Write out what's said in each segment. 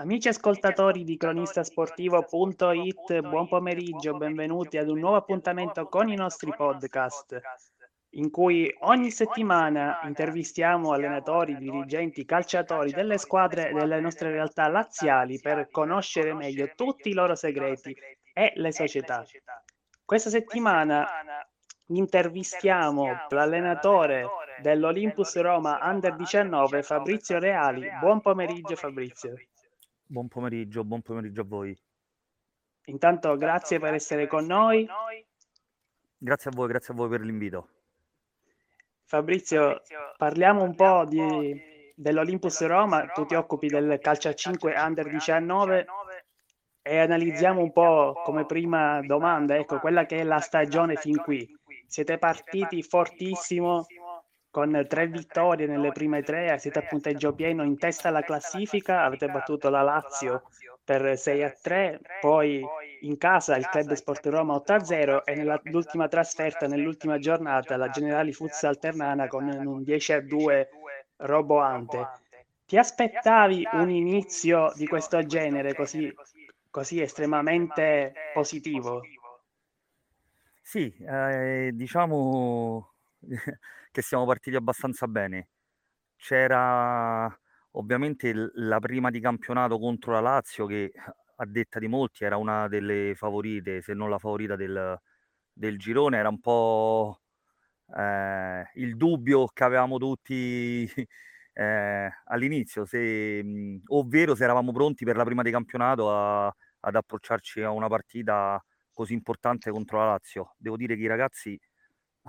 Amici ascoltatori di cronistasportivo.it, buon pomeriggio, benvenuti ad un nuovo appuntamento con i nostri podcast, in cui ogni settimana intervistiamo allenatori, dirigenti, calciatori delle squadre delle nostre realtà laziali per conoscere meglio tutti i loro segreti e le società. Questa settimana intervistiamo l'allenatore dell'Olympus Roma Under 19, Fabrizio Reali. Buon pomeriggio Fabrizio. Buon pomeriggio, buon pomeriggio a voi. Intanto grazie per essere con noi. Grazie a voi, grazie a voi per l'invito. Fabrizio, parliamo un po' di, dell'Olympus Roma, tu ti occupi del calcio a 5 under 19 e analizziamo un po' come prima domanda, ecco, quella che è la stagione fin qui. Siete partiti fortissimo con tre vittorie nelle prime tre, siete a punteggio pieno in testa alla classifica, avete battuto la Lazio per 6 a 3, poi in casa il Club Sport Roma 8 a 0 e nell'ultima trasferta, nell'ultima giornata, la Generali Futsal Ternana con un 10 a 2 roboante. Ti aspettavi un inizio di questo genere così, così estremamente positivo? Sì, eh, diciamo che siamo partiti abbastanza bene. C'era ovviamente la prima di campionato contro la Lazio che a detta di molti era una delle favorite, se non la favorita del, del girone, era un po' eh, il dubbio che avevamo tutti eh, all'inizio, se, ovvero se eravamo pronti per la prima di campionato a, ad approcciarci a una partita così importante contro la Lazio. Devo dire che i ragazzi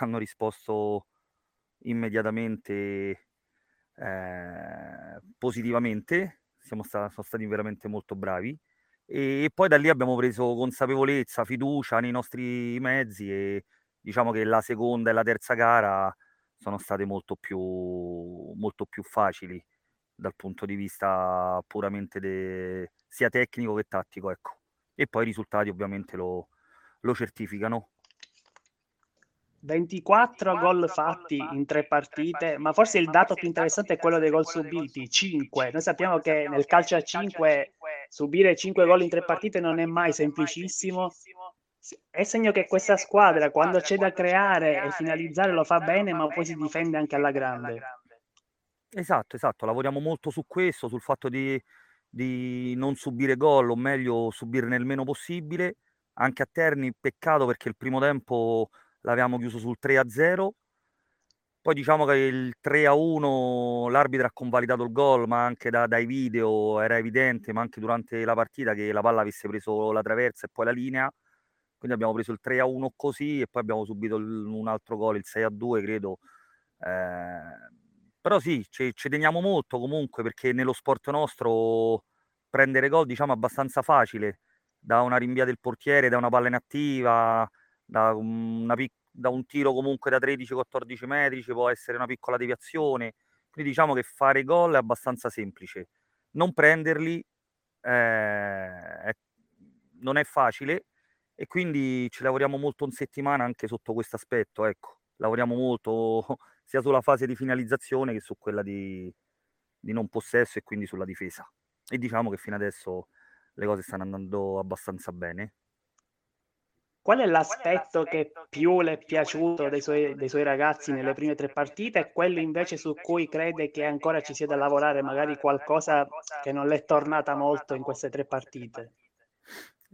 hanno risposto immediatamente eh, positivamente, siamo sta- sono stati veramente molto bravi e poi da lì abbiamo preso consapevolezza, fiducia nei nostri mezzi e diciamo che la seconda e la terza gara sono state molto più, molto più facili dal punto di vista puramente de- sia tecnico che tattico, ecco. E poi i risultati ovviamente lo, lo certificano. 24 gol fatti in tre partite, ma forse il dato più interessante è quello dei gol subiti, 5. Noi sappiamo che nel calcio a 5 subire 5 gol in tre partite non è mai semplicissimo. È segno che questa squadra, quando c'è da creare e finalizzare, lo fa bene, ma poi si difende anche alla grande. Esatto, esatto, lavoriamo molto su questo, sul fatto di, di non subire gol, o meglio subirne il meno possibile. Anche a Terni, peccato perché il primo tempo l'avevamo chiuso sul 3-0. Poi diciamo che il 3-1 l'arbitro ha convalidato il gol, ma anche da, dai video era evidente, ma anche durante la partita, che la palla avesse preso la traversa e poi la linea. Quindi abbiamo preso il 3-1 così e poi abbiamo subito un altro gol, il 6-2 credo. Eh, però sì, ci, ci, teniamo molto comunque perché nello sport nostro prendere gol diciamo abbastanza facile, da una rinvia del portiere, da una palla inattiva, da, una, da un tiro comunque da 13-14 metri, ci può essere una piccola deviazione. Quindi diciamo che fare gol è abbastanza semplice. Non prenderli eh, è, non è facile e quindi ci lavoriamo molto in settimana anche sotto questo aspetto. Ecco. Lavoriamo molto sia sulla fase di finalizzazione che su quella di, di non possesso e quindi sulla difesa. E diciamo che fino adesso le cose stanno andando abbastanza bene. Qual è l'aspetto che più le è piaciuto dei suoi, dei suoi, ragazzi nelle prime tre partite? e quello invece su cui crede che ancora ci sia da lavorare, magari qualcosa che non le è tornata molto in queste tre partite?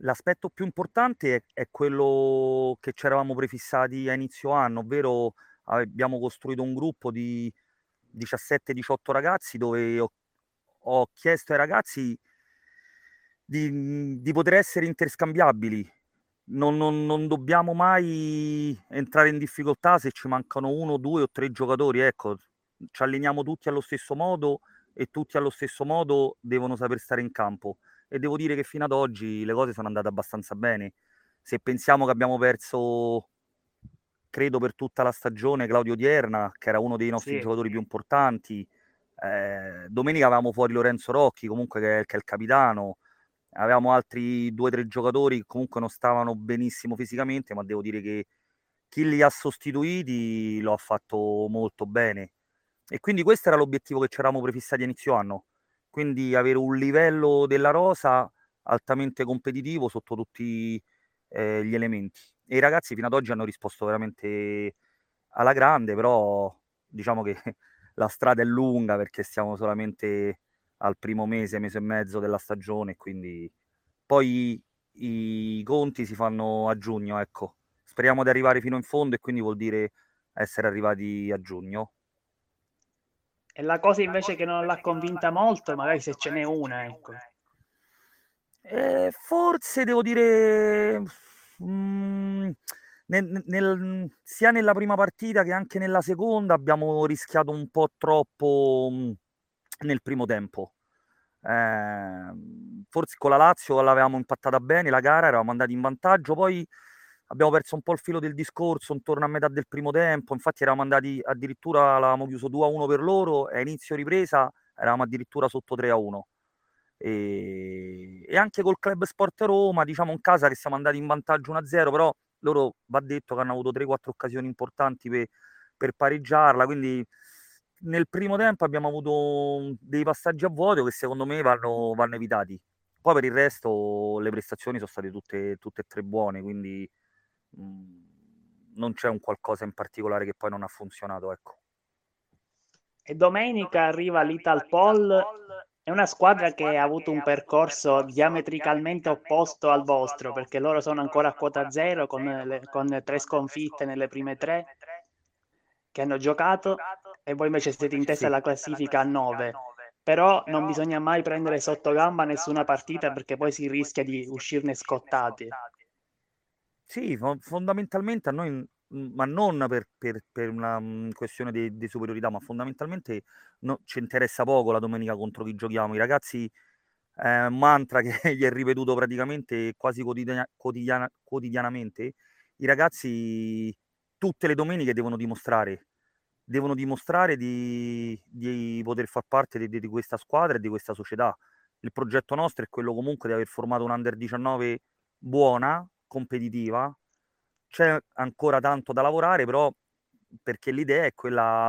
L'aspetto più importante è, è quello che ci eravamo prefissati a inizio anno, ovvero abbiamo costruito un gruppo di 17-18 ragazzi dove ho, ho, chiesto ai ragazzi di, di poter essere interscambiabili non, non, non, dobbiamo mai entrare in difficoltà se ci mancano uno, due o tre giocatori. Ecco, ci alleniamo tutti allo stesso modo e tutti allo stesso modo devono saper stare in campo. E devo dire che fino ad oggi le cose sono andate abbastanza bene. Se pensiamo che abbiamo perso, credo per tutta la stagione, Claudio Dierna, che era uno dei nostri sì. giocatori più importanti. Eh, domenica avevamo fuori Lorenzo Rocchi, comunque che, che è il capitano avevamo altri due o tre giocatori che comunque non stavano benissimo fisicamente, ma devo dire che chi li ha sostituiti lo ha fatto molto bene. E quindi questo era l'obiettivo che ci eravamo prefissati a inizio anno. quindi avere un livello della rosa altamente competitivo sotto tutti eh, gli elementi. E i ragazzi fino ad oggi hanno risposto veramente alla grande, però diciamo che la strada è lunga perché stiamo solamente al primo mese, mese e mezzo della stagione, quindi poi i conti si fanno a giugno, ecco. Speriamo di arrivare fino in fondo e quindi vuol dire essere arrivati a giugno. E la cosa invece che non l'ha convinta molto, magari se ce n'è una, ecco. Eh, forse devo dire... Mm, nel, nel, sia nella prima partita che anche nella seconda abbiamo rischiato un po' troppo mm, nel primo tempo. Eh, forse con la Lazio l'avevamo impattata bene la gara, eravamo andati in vantaggio, poi abbiamo perso un po' il filo del discorso intorno a metà del primo tempo, infatti eravamo andati addirittura, l'avevamo chiuso 2-1 per loro e inizio ripresa eravamo addirittura sotto 3-1. E, e anche col Club Sport Roma, diciamo in casa che siamo andati in vantaggio 1-0, però loro va detto che hanno avuto 3-4 occasioni importanti per, per pareggiarla, quindi nel primo tempo abbiamo avuto dei passaggi a vuoto che secondo me vanno, vanno evitati. Poi per il resto le prestazioni sono state tutte, tutte e tre buone, quindi mhmm, non c'è un qualcosa in particolare che poi non ha funzionato. Ecco. E domenica arriva l'Ital Pol, è una squadra che ha avuto un percorso diametricalmente opposto al vostro, perché loro sono ancora a quota zero con, le, con tre sconfitte nelle prime tre che hanno giocato e voi invece siete in testa alla classifica a 9. Però non bisogna mai prendere sotto gamba nessuna partita perché poi si rischia di uscirne scottati. Sì, fondamentalmente a noi, ma non per, per, per una mm, questione di, di, superiorità, ma fondamentalmente no, ci interessa poco la domenica contro chi giochiamo. I ragazzi, eh, mantra che gli è ripetuto praticamente quasi quotidiana, quotidiana, quotidianamente, i ragazzi tutte le domeniche devono dimostrare devono dimostrare di, di poter far parte di, di, questa squadra e di questa società. Il progetto nostro è quello comunque di aver formato un'Under 19 buona, competitiva. C'è ancora tanto da lavorare, però perché l'idea è quella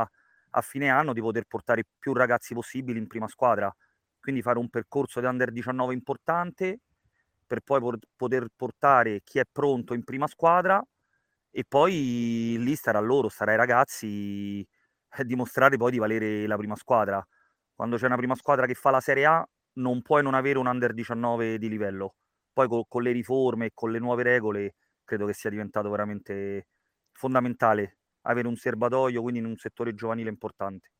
a fine anno di poter portare più ragazzi possibili in prima squadra. Quindi fare un percorso di Under 19 importante per poi poter portare chi è pronto in prima squadra e poi lì starà loro, starà ai ragazzi eh, dimostrare poi di valere la prima squadra. Quando c'è una prima squadra che fa la Serie A, non puoi non avere un under 19 di livello. Poi co- con le riforme e con le nuove regole, credo che sia diventato veramente fondamentale avere un serbatoio, quindi in un settore giovanile importante.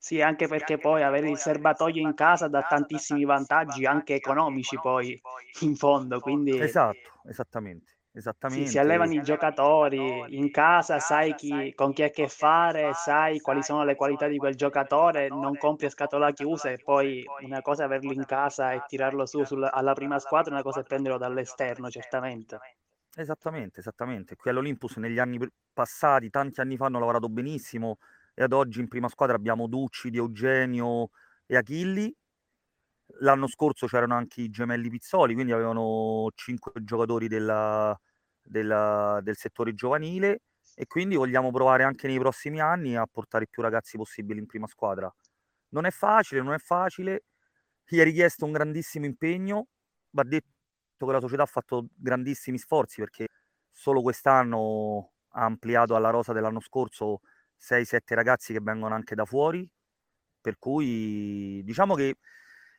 Sì, anche perché poi avere il serbatoio in casa dà tantissimi vantaggi, anche economici poi in fondo. Quindi... Esatto, esattamente. Esattamente. Sì, si allevano i giocatori in casa, sai chi, con chi a che fare, sai quali sono le qualità di quel giocatore, non compri a scatola chiusa e poi una cosa è averlo in casa e tirarlo su sulla, alla prima squadra, una cosa è prenderlo dall'esterno, certamente. Esattamente, esattamente. Qui all'Olympus negli anni passati, tanti anni fa, hanno lavorato benissimo e ad oggi in prima squadra abbiamo Ducci, Di Eugenio e Achilli. L'anno scorso c'erano anche i gemelli Pizzoli, quindi avevano cinque giocatori della, del, del settore giovanile e quindi vogliamo provare anche nei prossimi anni a portare più ragazzi possibili in prima squadra. Non è facile, non è facile, gli è richiesto un grandissimo impegno, va detto che la società ha fatto grandissimi sforzi perché solo quest'anno ha ampliato alla rosa dell'anno scorso 6-7 ragazzi che vengono anche da fuori, per cui diciamo che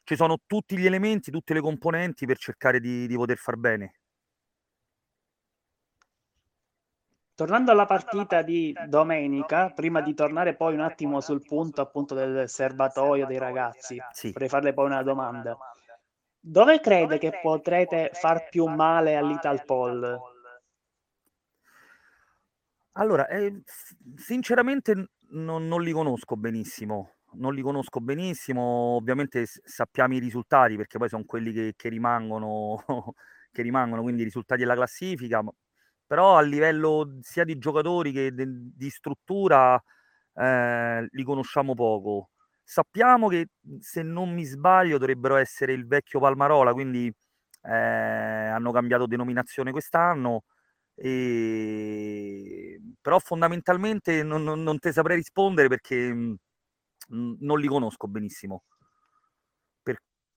ci sono tutti gli elementi, tutte le componenti per cercare di, di poter far bene. Tornando alla partita di domenica, prima di tornare poi un attimo sul punto appunto del serbatoio dei ragazzi, sì. vorrei farle poi una domanda. Dove crede che potrete far più male all'Italpol? Allora, eh, sinceramente non, non, li conosco benissimo, non li conosco benissimo, ovviamente sappiamo i risultati perché poi sono quelli che, che rimangono, che rimangono, quindi i risultati della classifica, però a livello sia di giocatori che de, di struttura eh, li conosciamo poco. Sappiamo che, se non mi sbaglio, dovrebbero essere il vecchio Palmarola, quindi eh, hanno cambiato denominazione quest'anno. E... Però fondamentalmente non, non, non te saprei rispondere perché non li conosco benissimo.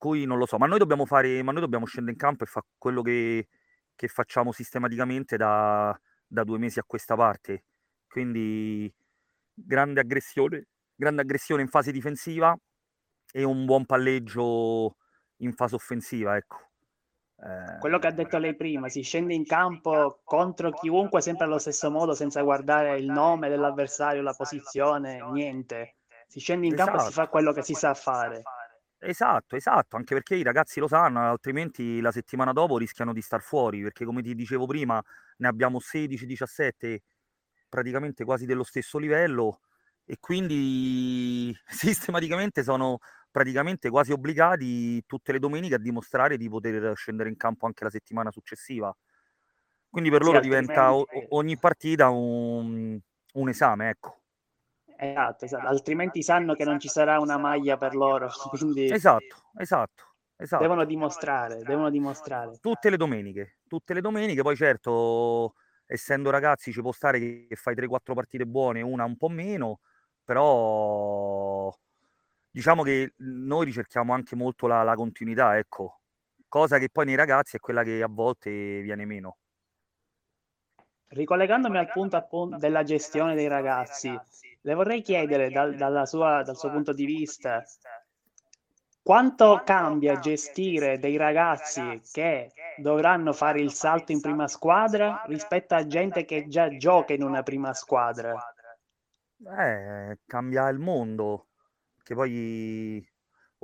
cui non lo so, ma noi dobbiamo fare, ma noi dobbiamo scendere in campo e fare quello che, che facciamo sistematicamente da, da due mesi a questa parte. Quindi grande aggressione, grande aggressione in fase difensiva e un buon palleggio in fase offensiva, ecco. Quello che ha detto lei prima, si scende in campo contro chiunque sempre allo stesso modo, senza guardare il nome dell'avversario, la posizione, niente. Si scende in campo e si fa quello che si sa fare. Esatto, esatto, anche perché i ragazzi lo sanno, altrimenti la settimana dopo rischiano di star fuori, perché come ti dicevo prima, ne abbiamo 16-17 praticamente quasi dello stesso livello e quindi sistematicamente sono praticamente quasi obbligati tutte le domeniche a dimostrare di poter scendere in campo anche la settimana successiva. Quindi per sì, loro diventa o- ogni partita un, un esame, ecco. Esatto, esatto, altrimenti sanno che non ci sarà una maglia per loro. Quindi esatto, esatto, esatto. Devono dimostrare, devono dimostrare. Tutte le domeniche, tutte le domeniche, poi certo, essendo ragazzi ci può stare che fai 3-4 partite buone, una un po' meno, però diciamo che noi ricerchiamo anche molto la, la continuità, ecco, cosa che poi nei ragazzi è quella che a volte viene meno. Ricollegandomi al punto appunto della gestione dei ragazzi, le vorrei chiedere dal, sua, dal suo punto di vista quanto cambia gestire dei ragazzi che dovranno fare il salto in prima squadra rispetto a gente che già gioca in una prima squadra? Eh, cambia il mondo, che poi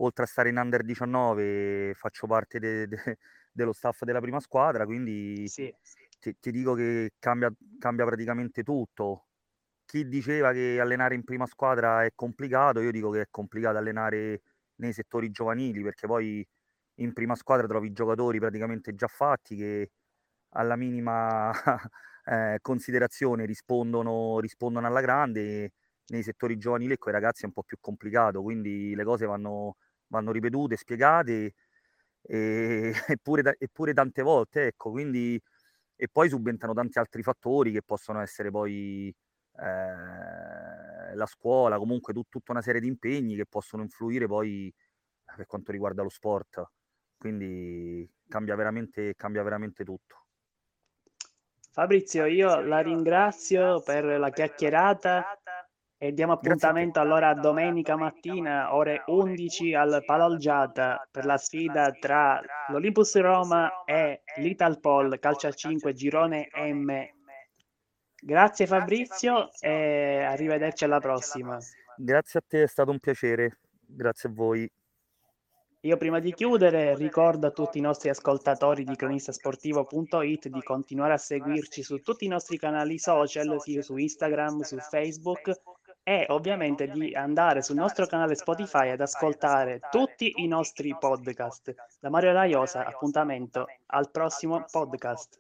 oltre a stare in under 19 faccio parte de, de, dello staff della prima squadra, quindi sì. Ti, ti, dico che cambia, cambia praticamente tutto chi diceva che allenare in prima squadra è complicato, io dico che è complicato allenare nei settori giovanili perché poi in prima squadra trovi giocatori praticamente già fatti che alla minima eh, considerazione rispondono, rispondono, alla grande. Nei settori giovanili con i ragazzi è un po' più complicato, quindi le cose vanno, vanno ripetute, spiegate e, eppure, eppure tante volte. Ecco, quindi, e poi subentrano tanti altri fattori che possono essere poi eh, la scuola, comunque tut- tutta una serie di impegni che possono influire poi per quanto riguarda lo sport. Quindi cambia veramente, cambia veramente tutto. Fabrizio, io la ringrazio per la chiacchierata e diamo appuntamento allora domenica mattina ore 11 al Palolgiata per la sfida tra l'Olympus Roma e l'Italpol Calcio a 5 Girone M Grazie Fabrizio e arrivederci alla prossima. Grazie a te, è stato un piacere. Grazie a voi. Io prima di chiudere ricordo a tutti i nostri ascoltatori di cronistasportivo.it di continuare a seguirci su tutti i nostri canali social, sia su Instagram, su Facebook e ovviamente di andare sul nostro canale Spotify ad ascoltare tutti i nostri podcast. Da Mario Raiosa, appuntamento al prossimo podcast.